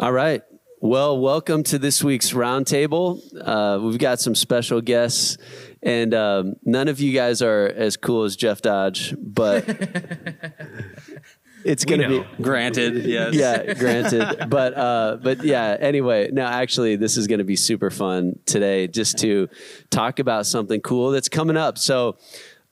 All right. Well, welcome to this week's roundtable. Uh, we've got some special guests, and um, none of you guys are as cool as Jeff Dodge, but it's going to be Granted, yes. yeah, granted. But uh, but yeah. Anyway, no, actually, this is going to be super fun today, just to talk about something cool that's coming up. So,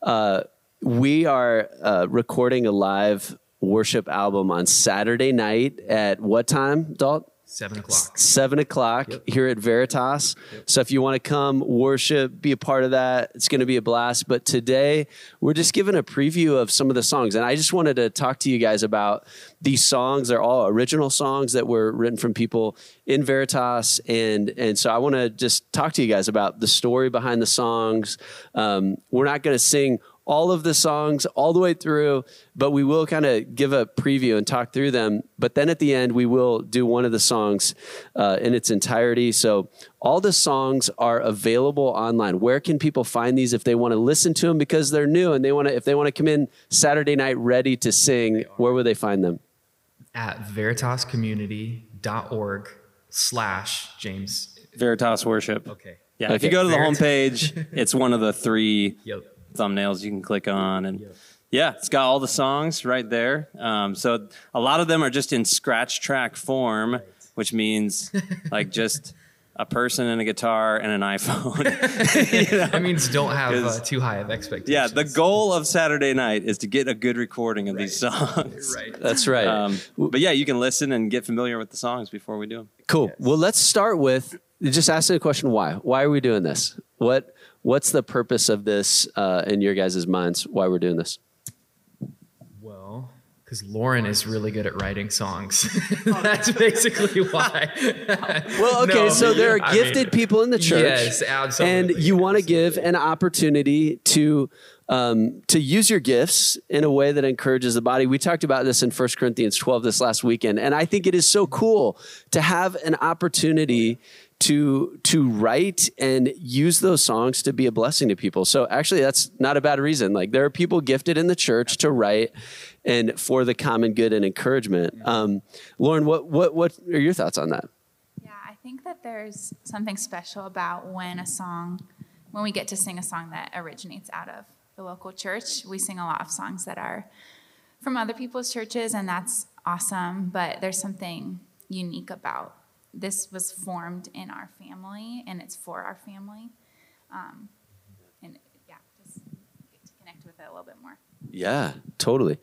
uh, we are uh, recording a live worship album on Saturday night at what time, Dalt? Seven o'clock. seven o'clock here at Veritas. So if you want to come worship, be a part of that, it's going to be a blast. But today we're just giving a preview of some of the songs. And I just wanted to talk to you guys about these songs. They're all original songs that were written from people in Veritas. And, and so I want to just talk to you guys about the story behind the songs. Um, we're not going to sing all of the songs all the way through, but we will kind of give a preview and talk through them. But then at the end, we will do one of the songs uh, in its entirety. So all the songs are available online. Where can people find these if they want to listen to them because they're new and they want to if they want to come in Saturday night ready to sing? Where will they find them? At veritascommunity.org slash James. Veritas worship. Okay. Yeah, if you go to the Veritas. homepage, it's one of the three Yep. Thumbnails you can click on, and yeah, it's got all the songs right there. Um, so a lot of them are just in scratch track form, which means like just a person and a guitar and an iPhone. You know? That means don't have uh, 'Cause- too high of expectations. Yeah, the goal of Saturday night is to get a good recording of these songs. Right. That's right. Um, but yeah, you can listen and get familiar with the songs before we do them. Cool. Well, let's start with just asking the question why. Why are we doing this? What What's the purpose of this uh, in your guys' minds? Why we're doing this? Well, because Lauren is really good at writing songs. That's basically why. Well, okay, No, so there are I mean, gifted people in the church. Yes, absolutely. And you want to give an opportunity to um, to use your gifts in a way that encourages the body. We talked about this in 1 Corinthians 12 this last weekend, and I think it is so cool to have an opportunity to to write and use those songs to be a blessing to people. So actually that's not a bad reason. Like there are people gifted in the church to write and for the common good and encouragement. Um, Lauren, what what what are your thoughts on that? Yeah, I think that there's something special about when a song, when we get to sing a song that originates out of the local church. We sing a lot of songs that are from other people's churches, and that's awesome. But there's something unique about this was formed in our family, and it's for our family. Um, and yeah, just get to connect with it a little bit more. Yeah, totally.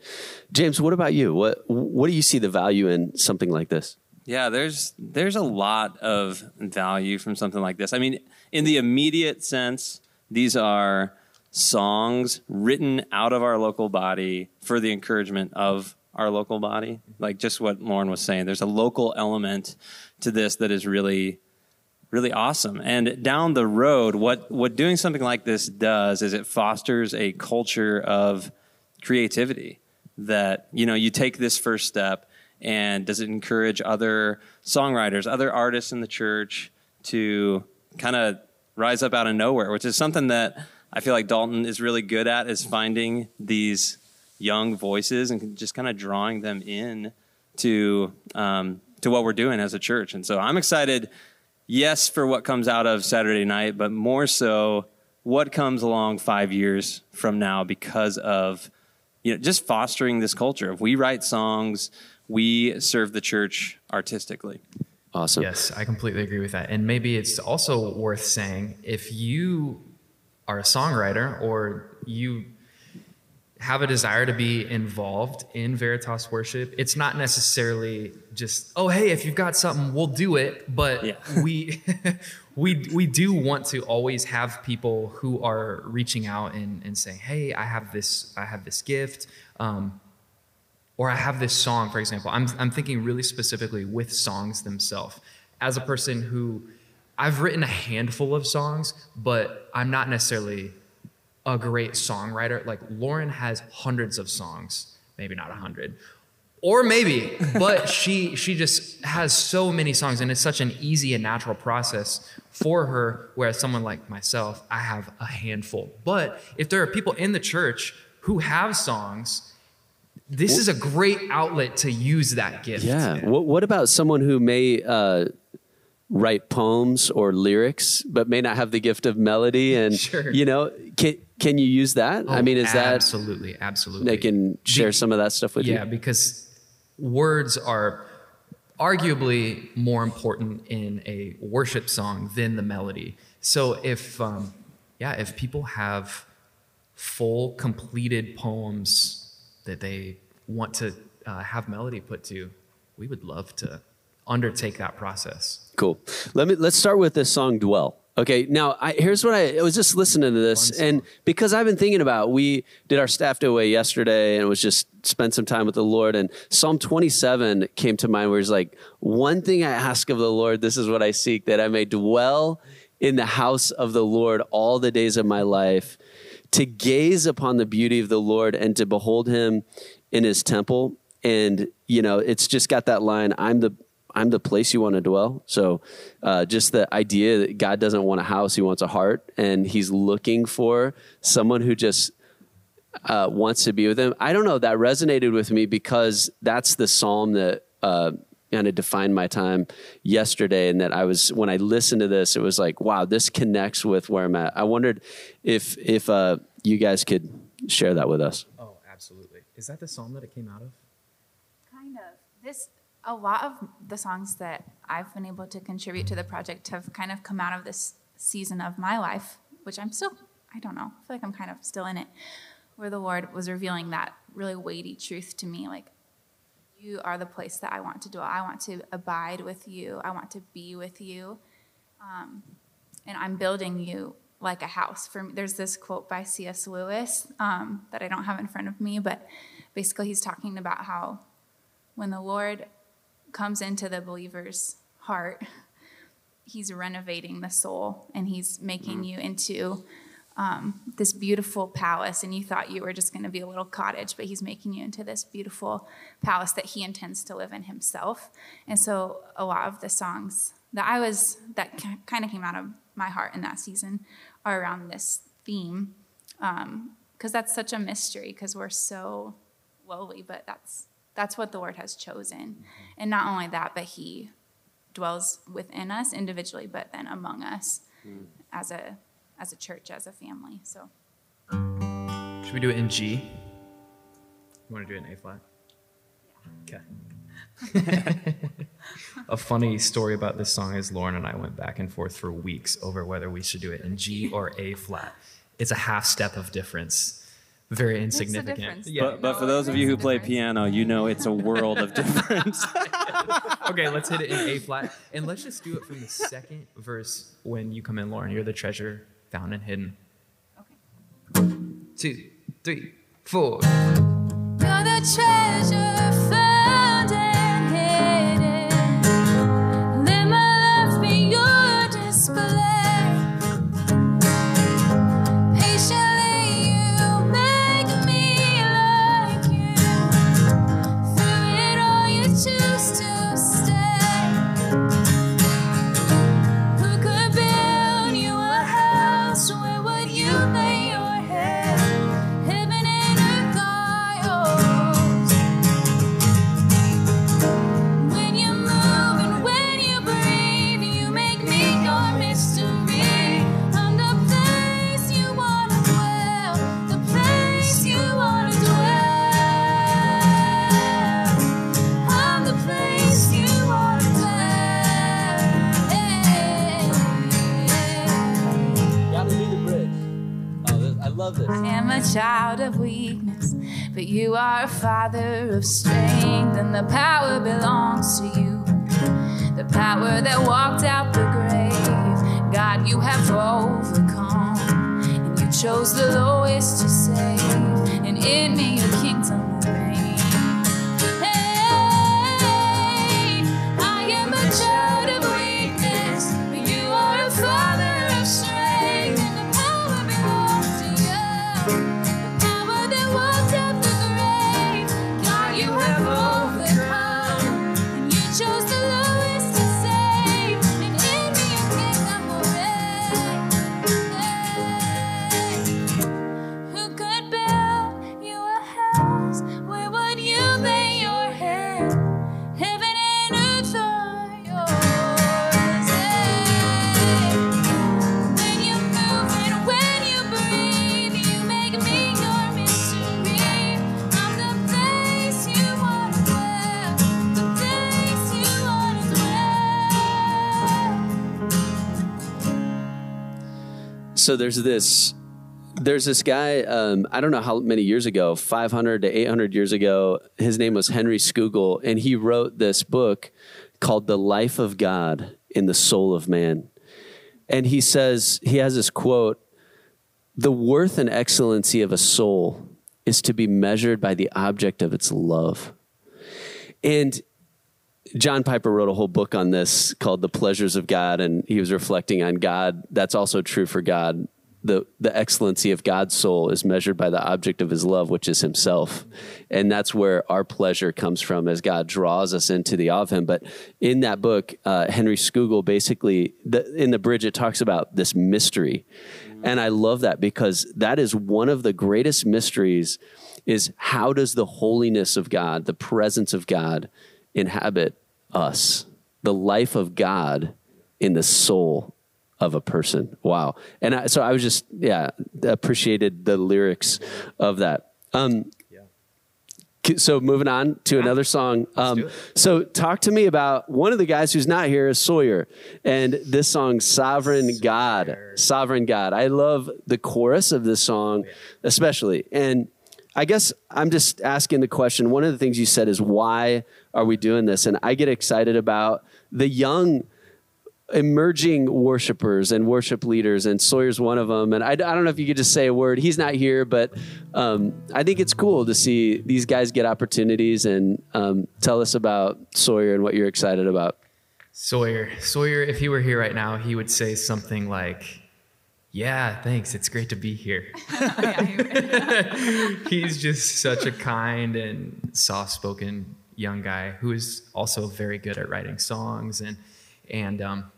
James, what about you? What what do you see the value in something like this? Yeah, there's there's a lot of value from something like this. I mean, in the immediate sense, these are songs written out of our local body for the encouragement of our local body. Like just what Lauren was saying, there's a local element to this that is really really awesome. And down the road, what what doing something like this does is it fosters a culture of creativity that you know you take this first step and does it encourage other songwriters other artists in the church to kind of rise up out of nowhere which is something that i feel like dalton is really good at is finding these young voices and just kind of drawing them in to um, to what we're doing as a church and so i'm excited yes for what comes out of saturday night but more so what comes along five years from now because of you know, just fostering this culture. If we write songs, we serve the church artistically. Awesome. Yes, I completely agree with that. And maybe it's also worth saying if you are a songwriter or you have a desire to be involved in Veritas worship, it's not necessarily just, oh, hey, if you've got something, we'll do it. But Yeah. we, we, we do want to always have people who are reaching out and, and saying, hey, I have this, I have this gift. Um, or I have this song, for example. I'm, I'm thinking really specifically with songs themselves. As a person who I've written a handful of songs, but I'm not necessarily a great songwriter. Like Lauren has hundreds of songs, maybe not a hundred, or maybe, but she she just has so many songs, and it's such an easy and natural process for her. Whereas someone like myself, I have a handful. But if there are people in the church who have songs this is a great outlet to use that gift. Yeah. What, what about someone who may uh, write poems or lyrics, but may not have the gift of melody? And Sure. you know, can can you use that? I Oh, mean, is that absolutely, absolutely? they can share some of that stuff with Yeah, you? Yeah, because words are arguably more important in a worship song than the melody. So if, um, yeah, if people have full, completed poems that they want to uh, have melody put to, we would love to undertake that process. Cool. Let me let's start with this song "Dwell." Okay, now I, here's what I, I was just listening to this, and because I've been thinking about, we did our staff day away yesterday, and it was just spent some time with the Lord. And Psalm 27 came to mind, where it's like, "One thing I ask of the Lord, this is what I seek, that I may dwell in the house of the Lord all the days of my life, to gaze upon the beauty of the Lord and to behold Him in His temple." And you know, it's just got that line, "I'm the I'm the place you want to dwell. So, uh, just the idea that God doesn't want a house, He wants a heart, and He's looking for someone who just uh, wants to be with Him. I don't know. That resonated with me because that's the psalm that uh, kind of defined my time yesterday. And that I was, when I listened to this, it was like, wow, this connects with where I'm at. I wondered if, if uh, you guys could share that with us. Oh, absolutely. Is that the psalm that it came out of? Kind of. This a lot of the songs that I've been able to contribute to the project have kind of come out of this season of my life, which I'm still I don't know. I feel like I'm kind of still in it, where the Lord was revealing that really weighty truth to me, like you are the place that I want to dwell. I want to abide with you. I want to be with you. Um, and I'm building you like a house. For me, there's this quote by C.S. Lewis um, that I don't have in front of me, but basically he's talking about how when the Lord comes into the believer's heart, he's renovating the soul and he's making you into um, this beautiful palace. And you thought you were just going to be a little cottage, but he's making you into this beautiful palace that he intends to live in himself. And so a lot of the songs that I was, that kind of came out of my heart in that season are around this theme. Because that's such a mystery, because we're so lowly, but that's that's what the Lord has chosen. Mm-hmm. And not only that, but He dwells within us individually, but then among us hmm. as a as a church, as a family. So Should we do it in G? You want to do it in A flat? Okay. a funny story about this song is Lauren and I went back and forth for weeks over whether we should do it in G or A flat. It's a half step of difference. Very insignificant. Yeah. But, but for those of you who play piano, you know it's a world of difference. okay, let's hit it in A flat. And let's just do it from the second verse when you come in, Lauren. You're the treasure found and hidden. okay. Two, three, four. You're the treasure found child of weakness, but you are a father of strength, and the power belongs to you. The power that walked out the grave. God, you have overcome, and you chose the lowest to save, and in me your kingdom so there's this there's this guy um, i don't know how many years ago 500 to 800 years ago his name was henry scougal and he wrote this book called the life of god in the soul of man. And he says he has this quote the worth and excellency of a soul is to be measured by the object of its love. And John Piper wrote a whole book on this called The Pleasures of God, and he was reflecting on God. That's also true for God. The, the excellency of God's soul is measured by the object of his love, which is himself. And that's where our pleasure comes from as God draws us into the awe of him. But in that book, uh, Henry Scougal basically, the, in the bridge, it talks about this mystery. And I love that because that is one of the greatest mysteries is how does the holiness of God, the presence of God, inhabit us, the life of God in the soul of a person. Wow. And I, so I was just, yeah, appreciated the lyrics of that. Um, so moving on to another song. Um, so talk to me about one of the guys who's not here is Sawyer, and this song, "Sovereign God." Sovereign God. I love the chorus of this song, especially. And I guess I'm just asking the question. One of the things you said is why are we doing this? And I get excited about the young emerging worshipers and worship leaders, and Sawyer's one of them. And I, I don't know if you could just say a word. He's not here, but um, I think it's cool to see these guys get opportunities and um, tell us about Sawyer and what you're excited about. Sawyer, Sawyer, if he were here right now, he would say something like, yeah, thanks. It's great to be here. He's just such a kind and soft spoken young guy who is also very good at writing songs and and um,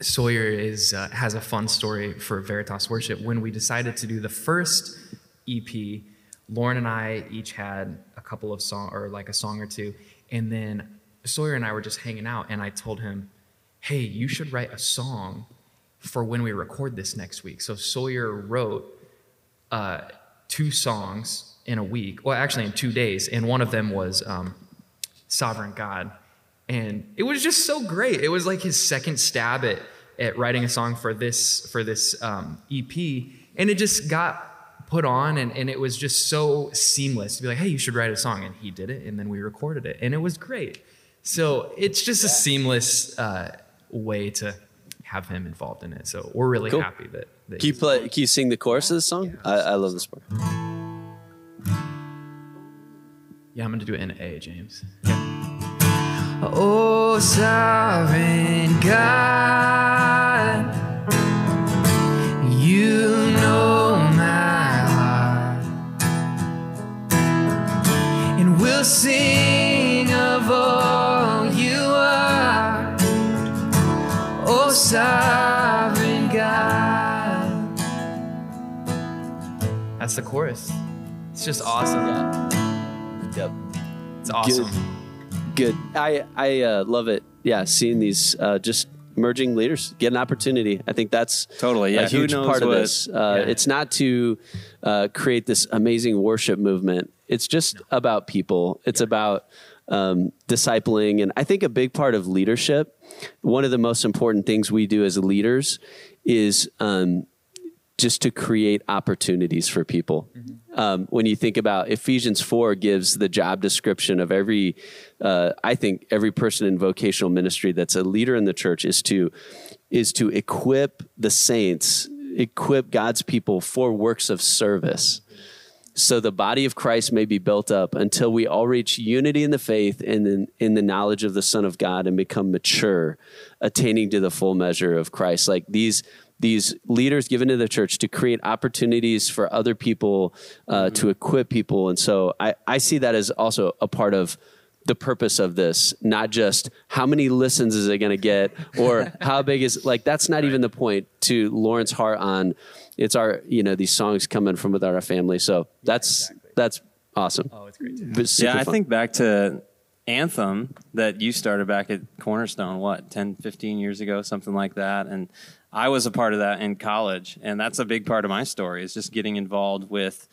Sawyer is uh, has a fun story for Veritas Worship. When we decided to do the first EP, Lauren and I each had a couple of song or like a song or two, and then Sawyer and I were just hanging out, and I told him, "Hey, you should write a song for when we record this next week." So Sawyer wrote uh, two songs in a week, well, actually in two days, and one of them was um, Sovereign God, and it was just so great. It was like his second stab at at writing a song for this for this um, EP, and it just got put on, and, and it was just so seamless to be like, hey, you should write a song, and he did it, and then we recorded it, and it was great. So it's just a seamless uh, way to have him involved in it. So we're really Cool. happy that. that Can you he's- play? Can you sing the chorus of this song? I, I love this part. Yeah, I'm gonna do it in A, James. Oh, sovereign God, It's just awesome. Yeah. Yep. It's awesome. Good. I I uh, love it. Yeah, seeing these uh, just emerging leaders get an opportunity. I think that's Totally, yeah. a Who huge knows part of what- this. Uh, Yeah. It's not to uh, create this amazing worship movement. It's just about people. It's about um, discipling, and I think a big part of leadership. One of the most important things we do as leaders is um, just to create opportunities for people. Um, when you think about Ephesians 4 gives the job description of every, uh, I think every person in vocational ministry that's a leader in the church is to, is to equip the saints, equip God's people for works of service. So the body of Christ may be built up until we all reach unity in the faith and in, in the knowledge of the Son of God and become mature, attaining to the full measure of Christ. Like these these leaders given to the church to create opportunities for other people, uh, to equip people. And so I, I see that as also a part of the purpose of this, not just how many listens is it going to get or how big is like that's not even the point to Lawrence Hart on it's our you know these songs coming from within our family. So that's that's awesome. Oh, it's great too. But yeah, I fun. think back to Anthem that you started back at Cornerstone, what, 10, 15 years ago, something like that. And I was a part of that in college. And that's a big part of my story is just getting involved with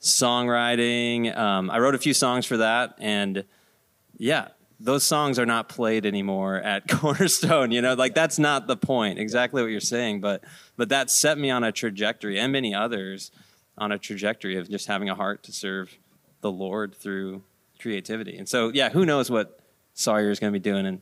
songwriting. Um, I wrote a few songs for that. And yeah, those songs are not played anymore at Cornerstone. You know, like that's not the point. Exactly what you're saying, but but that set me on a trajectory, and many others on a trajectory of just having a heart to serve the Lord through creativity. And so, yeah, who knows what Sawyer is going to be doing in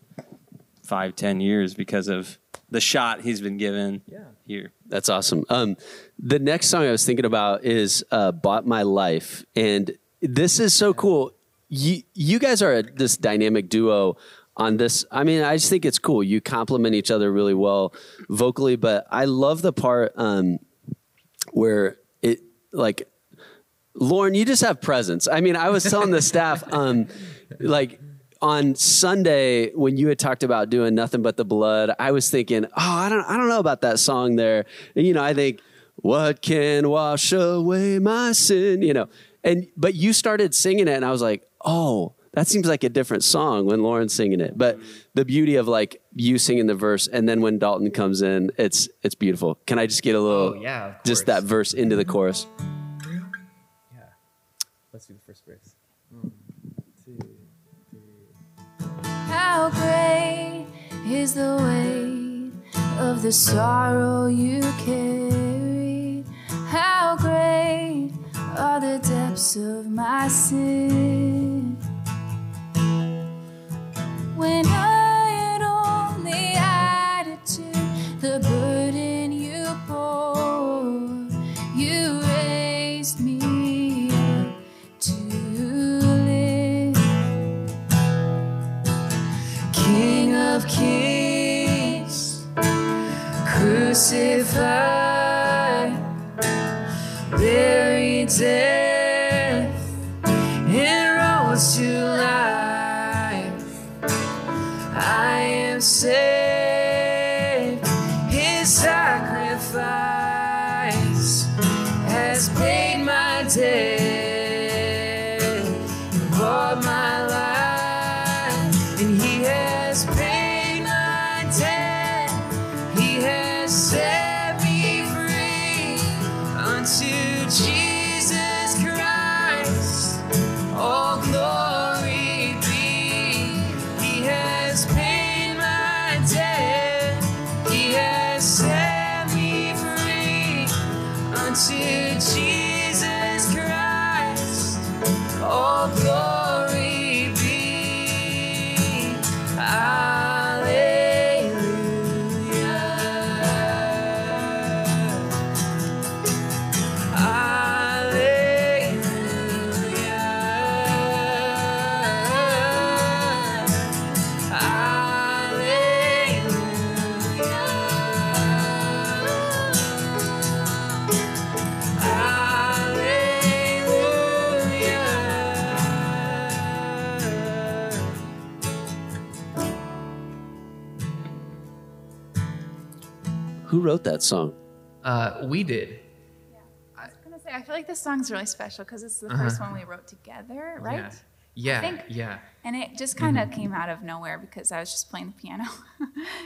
five, ten years because of the shot he's been given Yeah. here. That's awesome. Um, the next song I was thinking about is uh, "Bought My Life," and this is so cool. You you guys are a, this dynamic duo on this. I mean, I just think it's cool. You complement each other really well vocally, but I love the part um, where it like Lauren, you just have presence. I mean, I was telling the staff, um, like on Sunday when you had talked about doing nothing but the blood, I was thinking, oh, I don't, I don't know about that song there. And you know, I think, what can wash away my sin? You know, and but you started singing it, and I was like, oh. That seems like a different song when Lauren's singing it, but the beauty of like you singing the verse and then when Dalton comes in, it's it's beautiful. Can I just get a little, Oh, yeah, just that verse into the chorus? Yeah. Let's do the first verse. How great is the weight of the sorrow you carried? How great are the depths of my sin? When I crucified, He wrote that song? Uh, we did. I was gonna say, I feel like this song's really special because it's the first one we wrote together, right? Uh-huh. Yeah. Yeah. think- yeah. And it just kind of came out of nowhere because I was just playing the piano,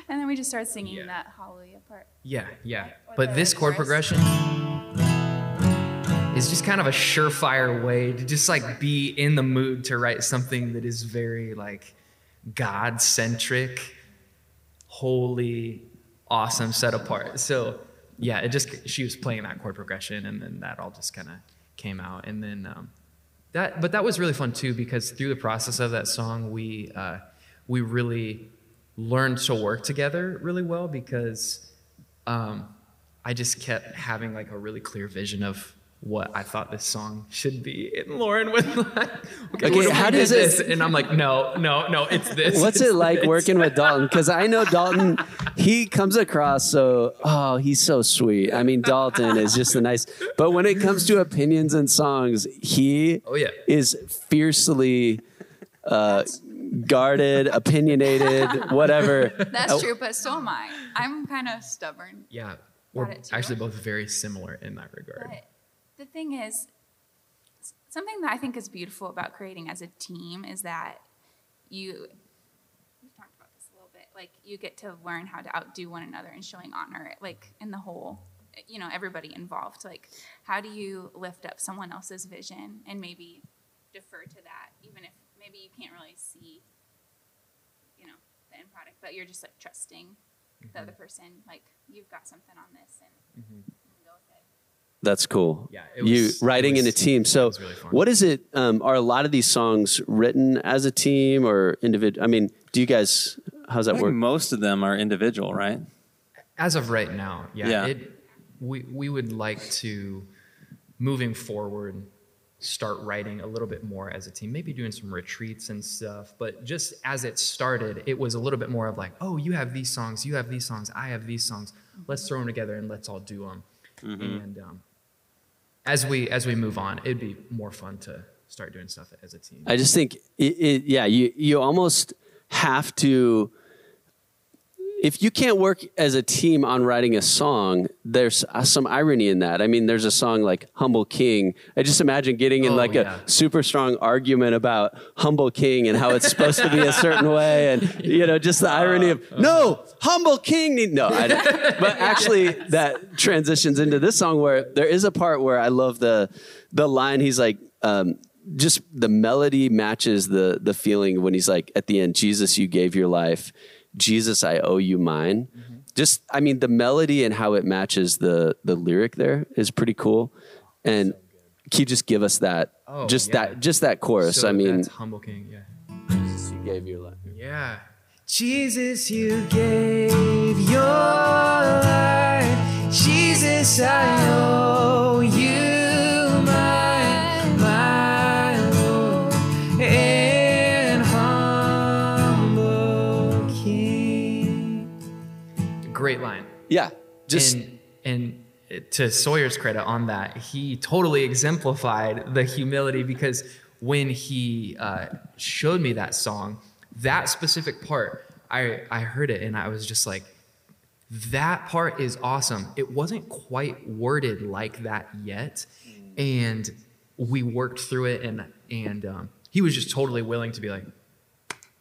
and then we just started singing Yeah. that Hallelujah part. Yeah, yeah. Or But this chord progression is just kind of a surefire way to just like be in the mood to write something that is very like God centric, holy, awesome, set apart. So yeah, it just she was playing that chord progression, and then that all just kind of came out, and then um, that. But that was really fun too because through the process of that song, we uh, we really learned to work together really well because um, I just kept having like a really clear vision of what I thought this song should be. And Lauren was like, okay, Okay, what how does it- this? And I'm like, no, no, no, it's this. What's it's it like this." working with Dalton? Because I know Dalton, he comes across so, oh, he's so sweet. I mean, Dalton is just a nice, but when it comes to opinions and songs, he Oh, yeah. is fiercely uh, guarded, opinionated, whatever. That's Oh, true, but so am I. I'm kind of stubborn. Yeah, we're Got it, too. actually both very similar in that regard. But the thing is, something that I think is beautiful about creating as a team is that you, we've talked about this a little bit, like you get to learn how to outdo one another and showing honor, like in the whole, you know, everybody involved. Like, how do you lift up someone else's vision and maybe defer to that, even if maybe you can't really see you know the end product but you're just like trusting Mm-hmm. the other person, like you've got something on this, and Mm-hmm. you can go with it. That's cool. Yeah, it you was- it writing in a team. So, really what is it? Um, are a lot of these songs written as a team or individual? I mean, do you guys? How's I that think work? most of them are individual, right? As of right now, yeah, Yeah. It, we we would like to, moving forward, start writing a little bit more as a team. Maybe doing some retreats and stuff. But just as it started, it was a little bit more of like, oh, you have these songs, you have these songs, I have these songs. Let's throw them together and let's all do them. And um, as we as we move on, it'd be more fun to start doing stuff as a team. I just think it, it, yeah, you you almost have to if you can't work as a team on writing a song, there's uh, some irony in that. I mean, there's a song like Humble King. I just imagine getting in Oh, like yeah. a super strong argument about Humble King and how it's supposed to be a certain way. And, you know, just the irony of, no, Humble King. Need, no, I don't. But actually, that transitions into this song where there is a part where I love the, the line. He's like, um, just the melody matches the the feeling when he's like at the end jesus you gave your life jesus i owe you mine just i mean the melody and how it matches the the lyric there is pretty cool and can you just give us that Oh, just yeah. that just that chorus So i mean that's humble king, yeah. jesus you gave your life Yeah. Jesus, you gave your life. Jesus, I owe you yeah just and, and to Sawyer's credit on that, he totally exemplified the humility because when he uh, showed me that song, that specific part, I, I heard it and I was just like, that part is awesome. It wasn't quite worded like that yet. And we worked through it and, and um, he was just totally willing to be like,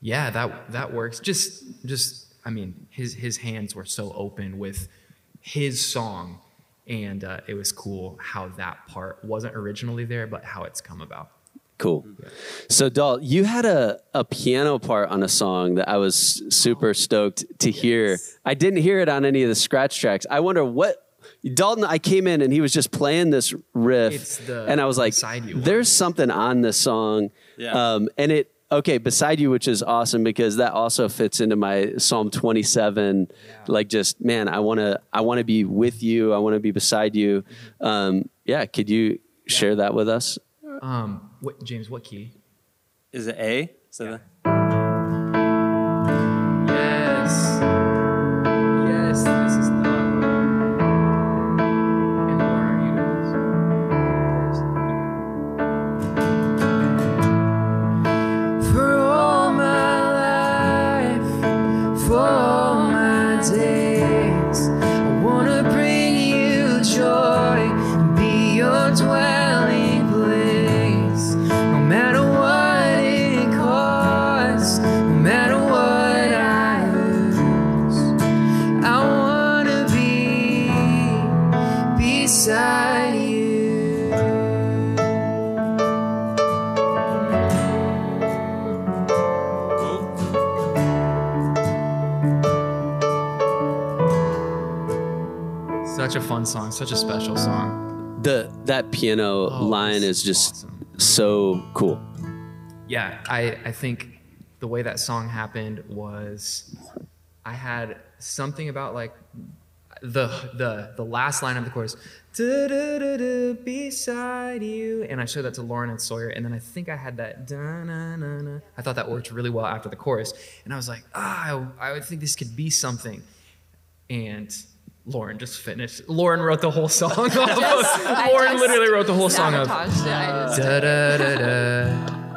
yeah, that that works. Just just I mean, his his hands were so open with his song, and uh, it was cool how that part wasn't originally there, but how it's come about. Cool. So, Dal, you had a, a piano part on a song that I was super stoked to hear. I didn't hear it on any of the scratch tracks. I wonder what Dalton. I came in and he was just playing this riff, It's the and I was like, Beside one. "There's something on this song." Yeah. Um, and it okay beside you, which is awesome because that also fits into my Psalm 27. Like, just man, I want to I want to be with you. I want to be beside you. Mm-hmm. Um, yeah. Could you share that with us? Um, what James? What key? Is it A? So the- costs, no matter what I lose, I wanna be beside you. Such a fun song, such a special song. the that piano Oh, line is just awesome. so cool. Yeah, I, I think the way that song happened was I had something about like the the the last line of the chorus "Du-du-du-du, beside you and I showed that to Lauren and Sawyer and then I think I had that. I thought that worked really well after the chorus and I was like ah I, I would think this could be something and Lauren just finished Lauren wrote the whole song I Lauren literally wrote the whole song of it.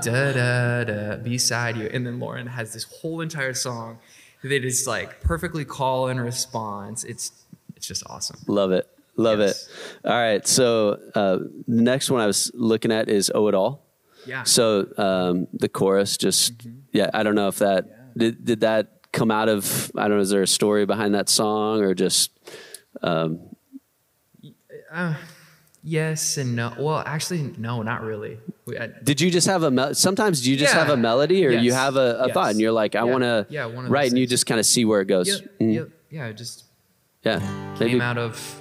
Da da da beside you and then lauren has this whole entire song that is like perfectly call and response it's it's just awesome Love it. Love Yes. it. All right. So uh, the next one I was looking at is "Oh It All." yeah So um, the chorus just yeah. I don't know if that did did that come out of I don't know. Is there a story behind that song or just yes and no. Well, actually, no, not really. We, I, Did you just have a mel- sometimes do you just Yeah. have a melody or you have a, a Yes. thought and you're like I Yeah. want to Yeah, one of write those and you things. just kind of see where it goes. yep, Mm. yep, yeah, it just Yeah. came Maybe, out of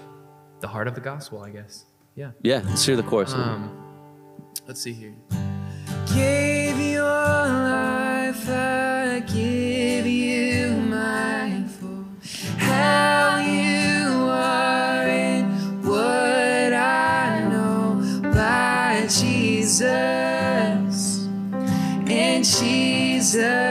the heart of the gospel, I guess. Yeah. yeah, let's hear the chorus. Um, let's see here. Gave your life, I give Jesus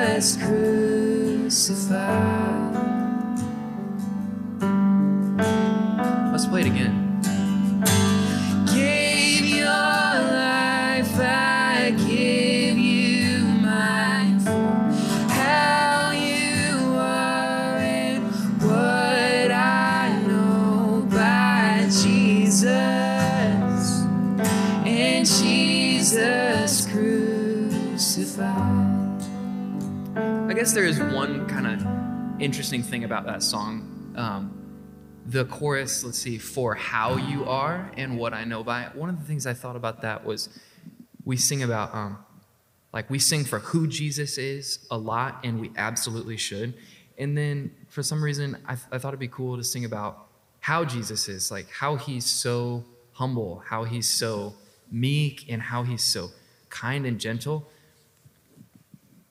guess there is one kind of interesting thing about that song. Um, the chorus, let's see, for how you are and what I know by it. One of the things I thought about that was we sing about, um, like, we sing for who Jesus is a lot, and we absolutely should. And then for some reason, I, I thought it'd be cool to sing about how Jesus is, like, how he's so humble, how he's so meek, and how he's so kind and gentle.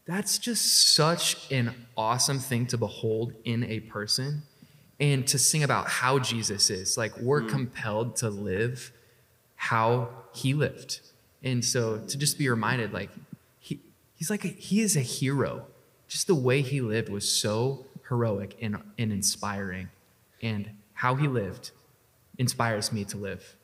That's just such an awesome thing to behold in a person and to sing about how Jesus is. Like we're mm. compelled to live how he lived. And so to just be reminded, like he, he's like a, he is a hero. Just the way he lived was so heroic and, and inspiring. And how he lived inspires me to live.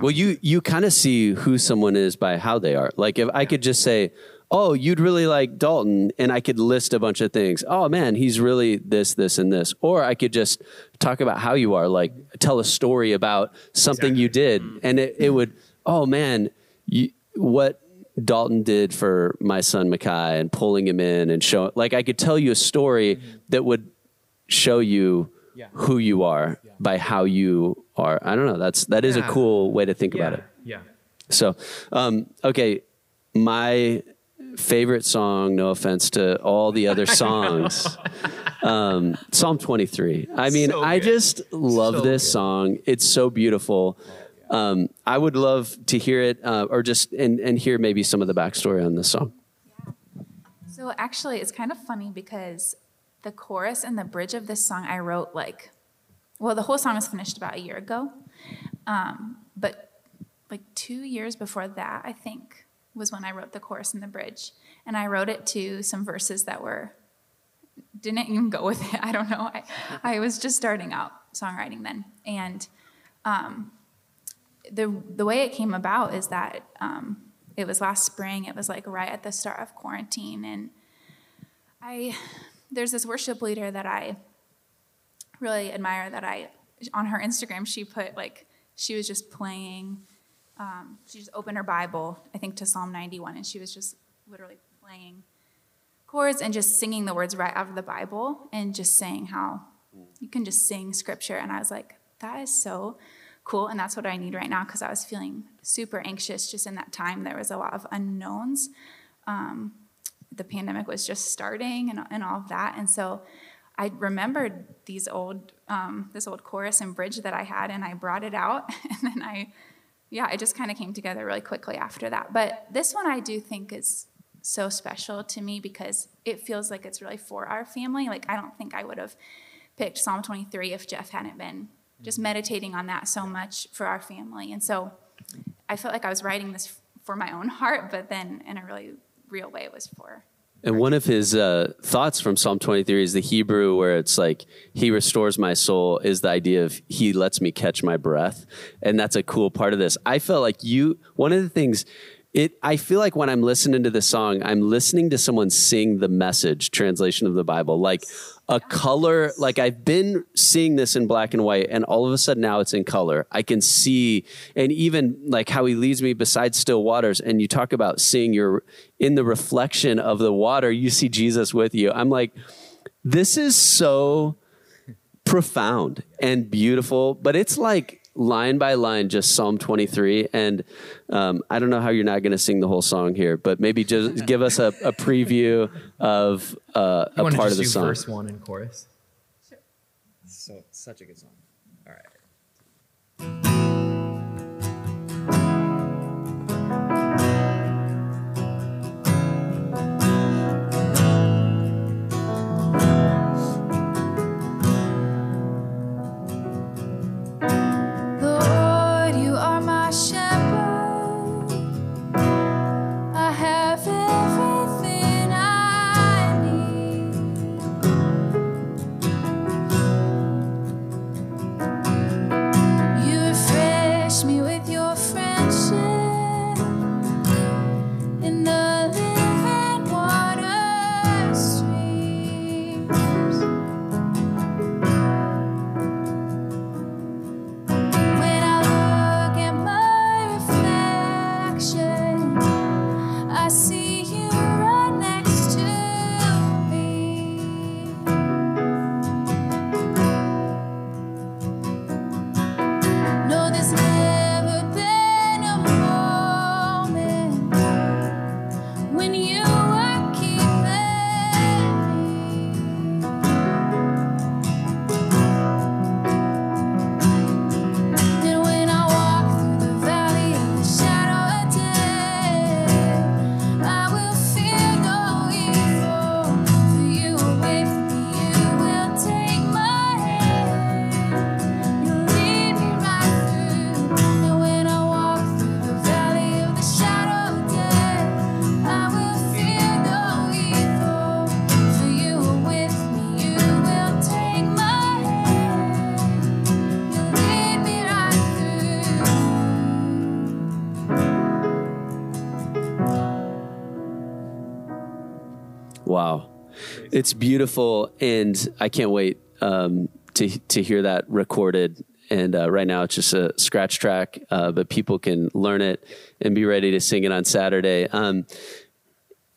Well, you you kind of see who someone is by how they are. Like if I could just say, "Oh, you'd really like Dalton," and I could list a bunch of things. Oh man, he's really this, this, and this. Or I could just talk about how you are, like tell a story about something you did, and it, it would. Oh man, you, what Dalton did for my son Makai and pulling him in and showing, like I could tell you a story that would show you Yeah. who you are by how you are. I don't know. That's that is a cool way to think yeah, about it. Yeah. So, um, okay, my favorite song. No offense to all the other songs. um, Psalm twenty three. I mean, So I just love So this good. song. It's so beautiful. Um, I would love to hear it, uh, or just and and hear maybe some of the backstory on this song. So actually, it's kind of funny because the chorus and the bridge of this song I wrote like, well, the whole song was finished about a year ago, um, but like two years before that, I think, was when I wrote the chorus and the bridge, and I wrote it to some verses that were didn't even go with it. I don't know. I, I was just starting out songwriting then, and um, the the way it came about is that um, it was last spring. It was like right at the start of quarantine, and I there's this worship leader that I really admire. That I on her Instagram she put like she was just playing. Um, she just opened her Bible, I think, to Psalm 91, and she was just literally playing chords and just singing the words right out of the Bible and just saying how you can just sing scripture. And I was like, that is so cool. And that's what I need right now because I was feeling super anxious just in that time. There was a lot of unknowns. Um, the pandemic was just starting and, and all of that. And so I remembered these old, um, this old chorus and bridge that I had, and I brought it out. And then I, yeah, it just kind of came together really quickly after that. But this one I do think is so special to me because it feels like it's really for our family. Like I don't think I would have picked Psalm 23 if Jeff hadn't been just mm-hmm. meditating on that so much for our family. And so I felt like I was writing this for my own heart, but then in a really real way, it was for. And one of his uh, thoughts from Psalm 23 is the Hebrew, where it's like, He restores my soul, is the idea of He lets me catch my breath. And that's a cool part of this. I felt like you, one of the things, it, I feel like when I'm listening to this song, I'm listening to someone sing the message translation of the Bible. Like a color, like I've been seeing this in black and white, and all of a sudden now it's in color. I can see, and even like how he leads me beside still waters. And you talk about seeing your, in the reflection of the water, you see Jesus with you. I'm like, this is so profound and beautiful, but it's like, line by line, just Psalm 23. And um, I don't know how you're not going to sing the whole song here, but maybe just give us a, a preview of uh, You a want to part just of the do song. verse one and chorus? Sure. So such a good song. All right. It's beautiful. And I can't wait um, to, to hear that recorded. And uh, right now it's just a scratch track, uh, but people can learn it and be ready to sing it on Saturday. Um,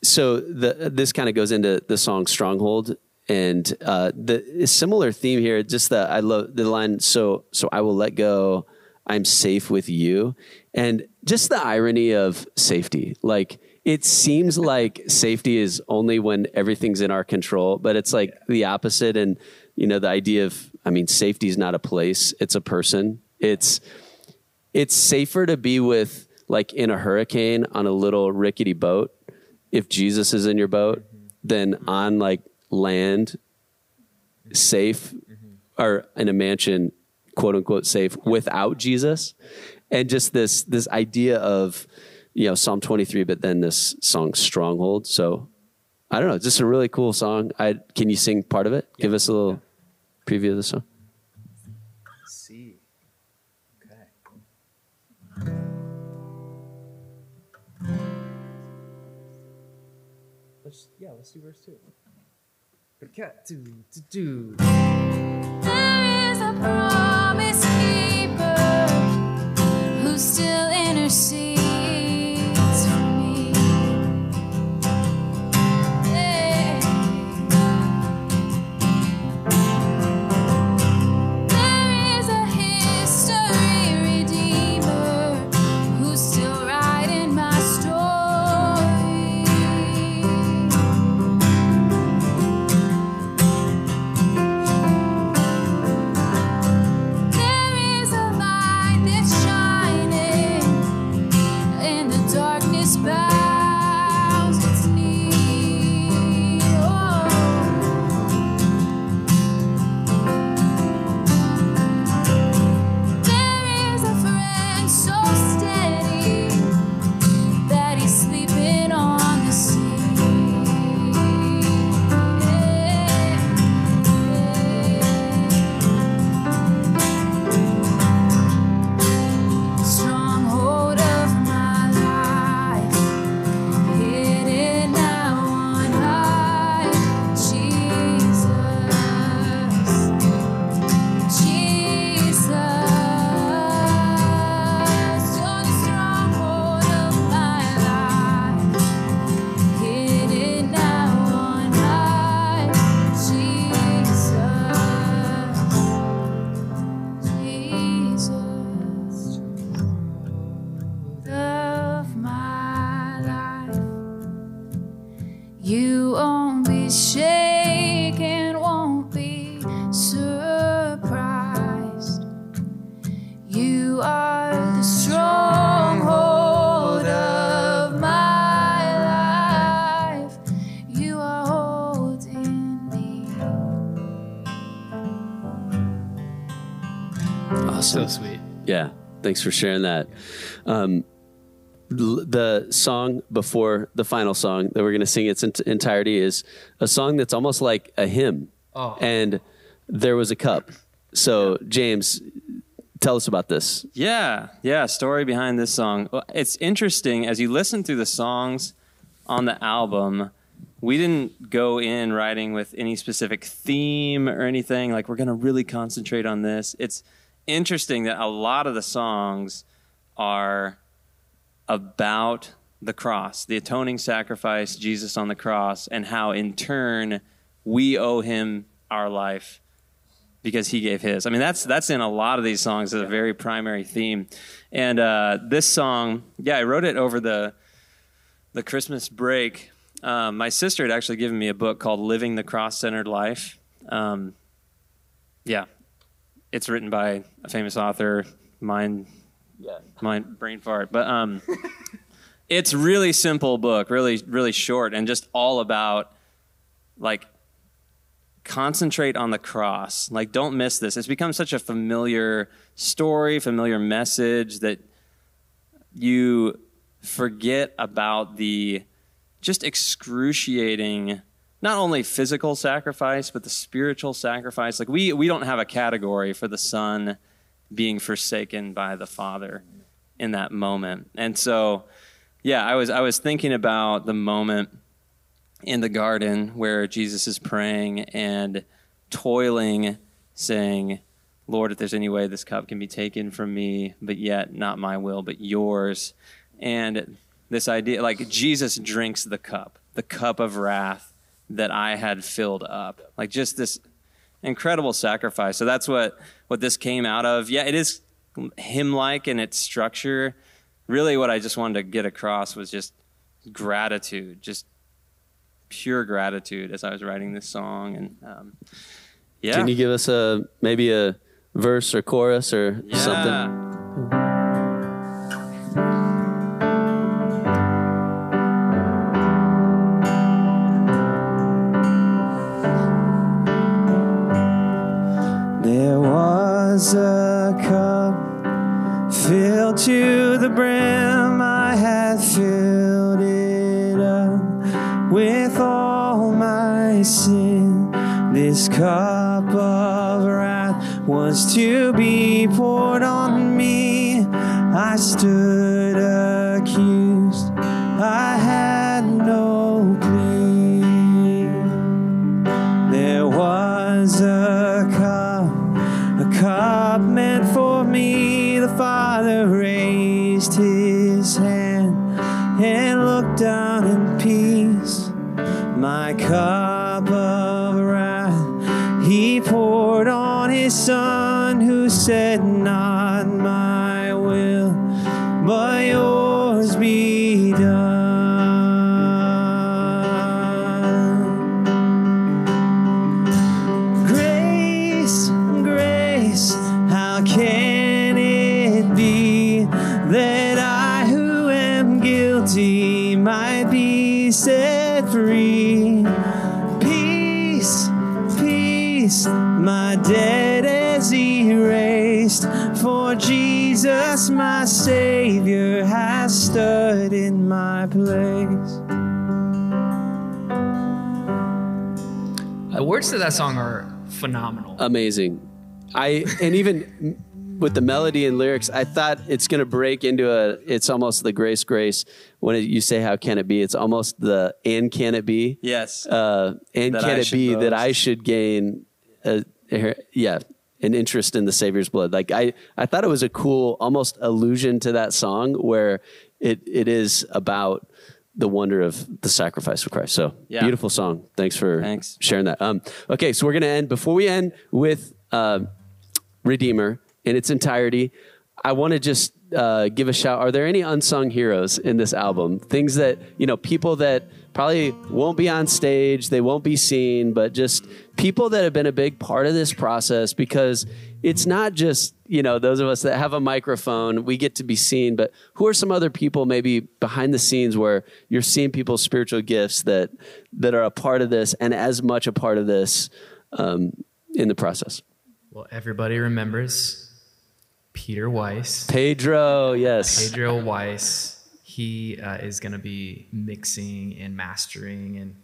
so the, this kind of goes into the song Stronghold. And uh, the similar theme here, just the I love the line. So so I will let go. I'm safe with you, and just the irony of safety. Like it seems like safety is only when everything's in our control, but it's like the opposite. And you know the idea of I mean, safety is not a place; it's a person. It's it's safer to be with like in a hurricane on a little rickety boat if Jesus is in your boat mm-hmm. than mm-hmm. on like land safe mm-hmm. or in a mansion quote unquote safe without Jesus and just this this idea of you know Psalm 23 but then this song stronghold. So I don't know just a really cool song. I can you sing part of it? Give us a little preview of the song. See. Okay. Let's yeah, let's do verse two. There is a promise keeper who still intercedes Yeah. Thanks for sharing that. Um, the song before the final song that we're going to sing its ent- entirety is a song that's almost like a hymn. Oh. And there was a cup. So, James, tell us about this. Yeah, yeah. Story behind this song. Well, It's interesting as you listen through the songs on the album. We didn't go in writing with any specific theme or anything. Like we're going to really concentrate on this. It's interesting that a lot of the songs are about the cross, the atoning sacrifice, Jesus on the cross, and how in turn we owe him our life because he gave his. I mean, that's that's in a lot of these songs as a very primary theme. And uh, this song, yeah, I wrote it over the the Christmas break. Um, my sister had actually given me a book called "Living the Cross-Centered Life." Um, yeah, it's written by a famous author. Mind, yeah, mind brain fart. But um, it's really simple book, really really short, and just all about like concentrate on the cross. Like, don't miss this. It's become such a familiar story, familiar message that you forget about the just excruciating, not only physical sacrifice, but the spiritual sacrifice. Like, we, we don't have a category for the Son being forsaken by the Father in that moment. And so, yeah, I was, I was thinking about the moment in the garden where Jesus is praying and toiling, saying, Lord, if there's any way this cup can be taken from me, but yet not my will, but yours. And this idea, like Jesus drinks the cup, the cup of wrath that I had filled up. Like just this incredible sacrifice. So that's what, what this came out of. Yeah, it is hymn like in its structure. Really, what I just wanted to get across was just gratitude, just pure gratitude as I was writing this song. And um, yeah. Can you give us a maybe a verse or chorus or yeah. something? Was a cup filled to the brim. I had filled it up with all my sin. This cup of wrath was to be poured on me. I stood accused. I meant for me. The Father raised his hand and looked down in peace. My cup of wrath he poured on his Son, The words to that song are phenomenal. amazing. I and even with the melody and lyrics, I thought it's going to break into a. It's almost the grace, grace. When it, you say, "How can it be?" It's almost the "and can it be?" Yes. Uh, and That can I it should be that. I should gain? A, a- yeah, an interest in the Savior's blood. Like I, I thought it was a cool, almost allusion to that song where it it is about the wonder of the sacrifice of Christ. So Yeah. beautiful song. Thanks for Thanks. sharing that. Um, okay, so we're gonna end before we end with uh, Redeemer in its entirety. I want to just uh, give a shout. Are there any unsung heroes in this album? Things that you know, people that probably won't be on stage, they won't be seen, but just people that have been a big part of this process because it's not just you know those of us that have a microphone we get to be seen but who are some other people maybe behind the scenes where you're seeing people's spiritual gifts that that are a part of this and as much a part of this um, in the process Well, everybody remembers Peter Weiss. Pedro, yes. Pedro Weiss. He uh, is going to be mixing and mastering and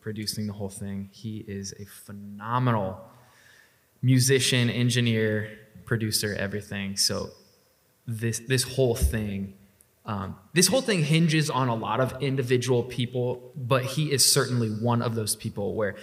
producing the whole thing. He is a phenomenal musician, engineer, producer, everything. So this this whole thing, um, this whole thing hinges on a lot of individual people, but he is certainly one of those people where.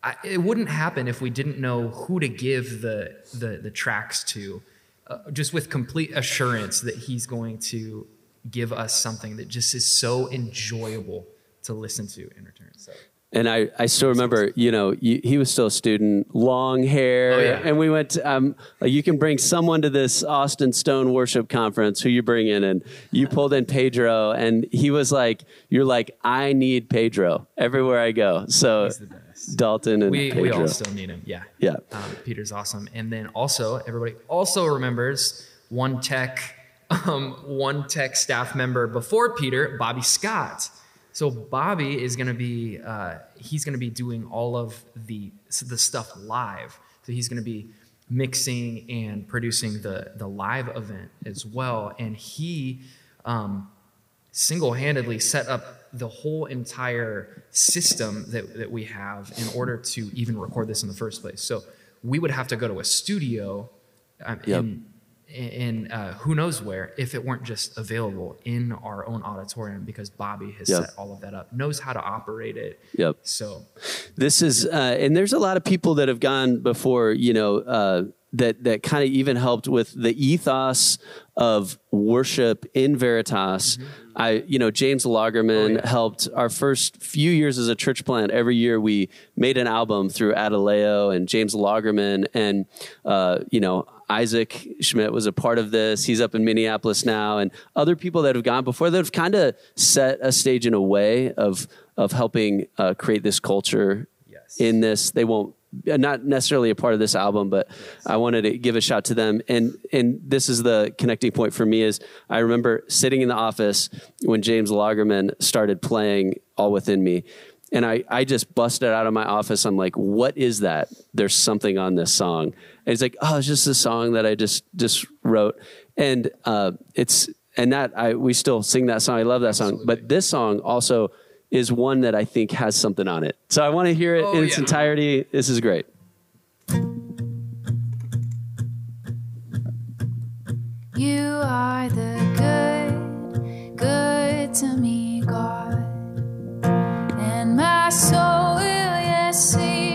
I, it wouldn't happen if we didn't know who to give the the, the tracks to, uh, just with complete assurance that he's going to give us something that just is so enjoyable to listen to in return. So And I, I still remember, you know, you, he was still a student, long hair. Oh, yeah. And we went, to, um, you can bring someone to this Austin Stone worship conference who you bring in. And you pulled in Pedro, and he was like, you're like, I need Pedro everywhere I go. So he's the best. Dalton and We Pedro. we all still need him. Yeah. Yeah. Um, Peter's awesome. And then also everybody also remembers one tech um, one tech staff member before Peter, Bobby Scott. So Bobby is going to be uh, he's going to be doing all of the the stuff live. So he's going to be mixing and producing the the live event as well. And he um, single-handedly set up the whole entire system that, that we have in order to even record this in the first place. So we would have to go to a studio um, Yep. in, in uh, who knows where if it weren't just available in our own auditorium because Bobby has Yep. set all of that up, knows how to operate it. Yep. So This is, uh, and there's a lot of people that have gone before, you know, uh, that that kind of even helped with the ethos of worship in Veritas. I, you know, James Lagerman Oh, yeah. helped our first few years as a church plant. Every year we made an album through Adaleo and James Lagerman, and uh, you know. Isaac Schmidt was a part of this. He's up in Minneapolis now, and other people that have gone before that have kind of set a stage in a way of of helping uh, create this culture Yes. in this. They won't not necessarily a part of this album, but I wanted to give a shout to them. And and this is the connecting point for me is I remember sitting in the office when James Lagerman started playing All Within Me. And I, I just busted out of my office. I'm like, what is that? There's something on this song. And he's like, oh, it's just a song that I just just wrote. And uh, it's and that I we still sing that song. I love that song. But this song also is one that I think has something on it. So I want to hear it Oh, in its yeah. entirety. This is great. You are the good, good to me, God. And my soul will yet sing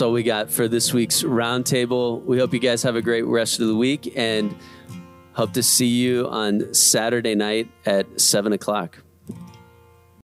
that's all we got for this week's roundtable. We hope you guys have a great rest of the week and hope to see you on Saturday night at 7 o'clock.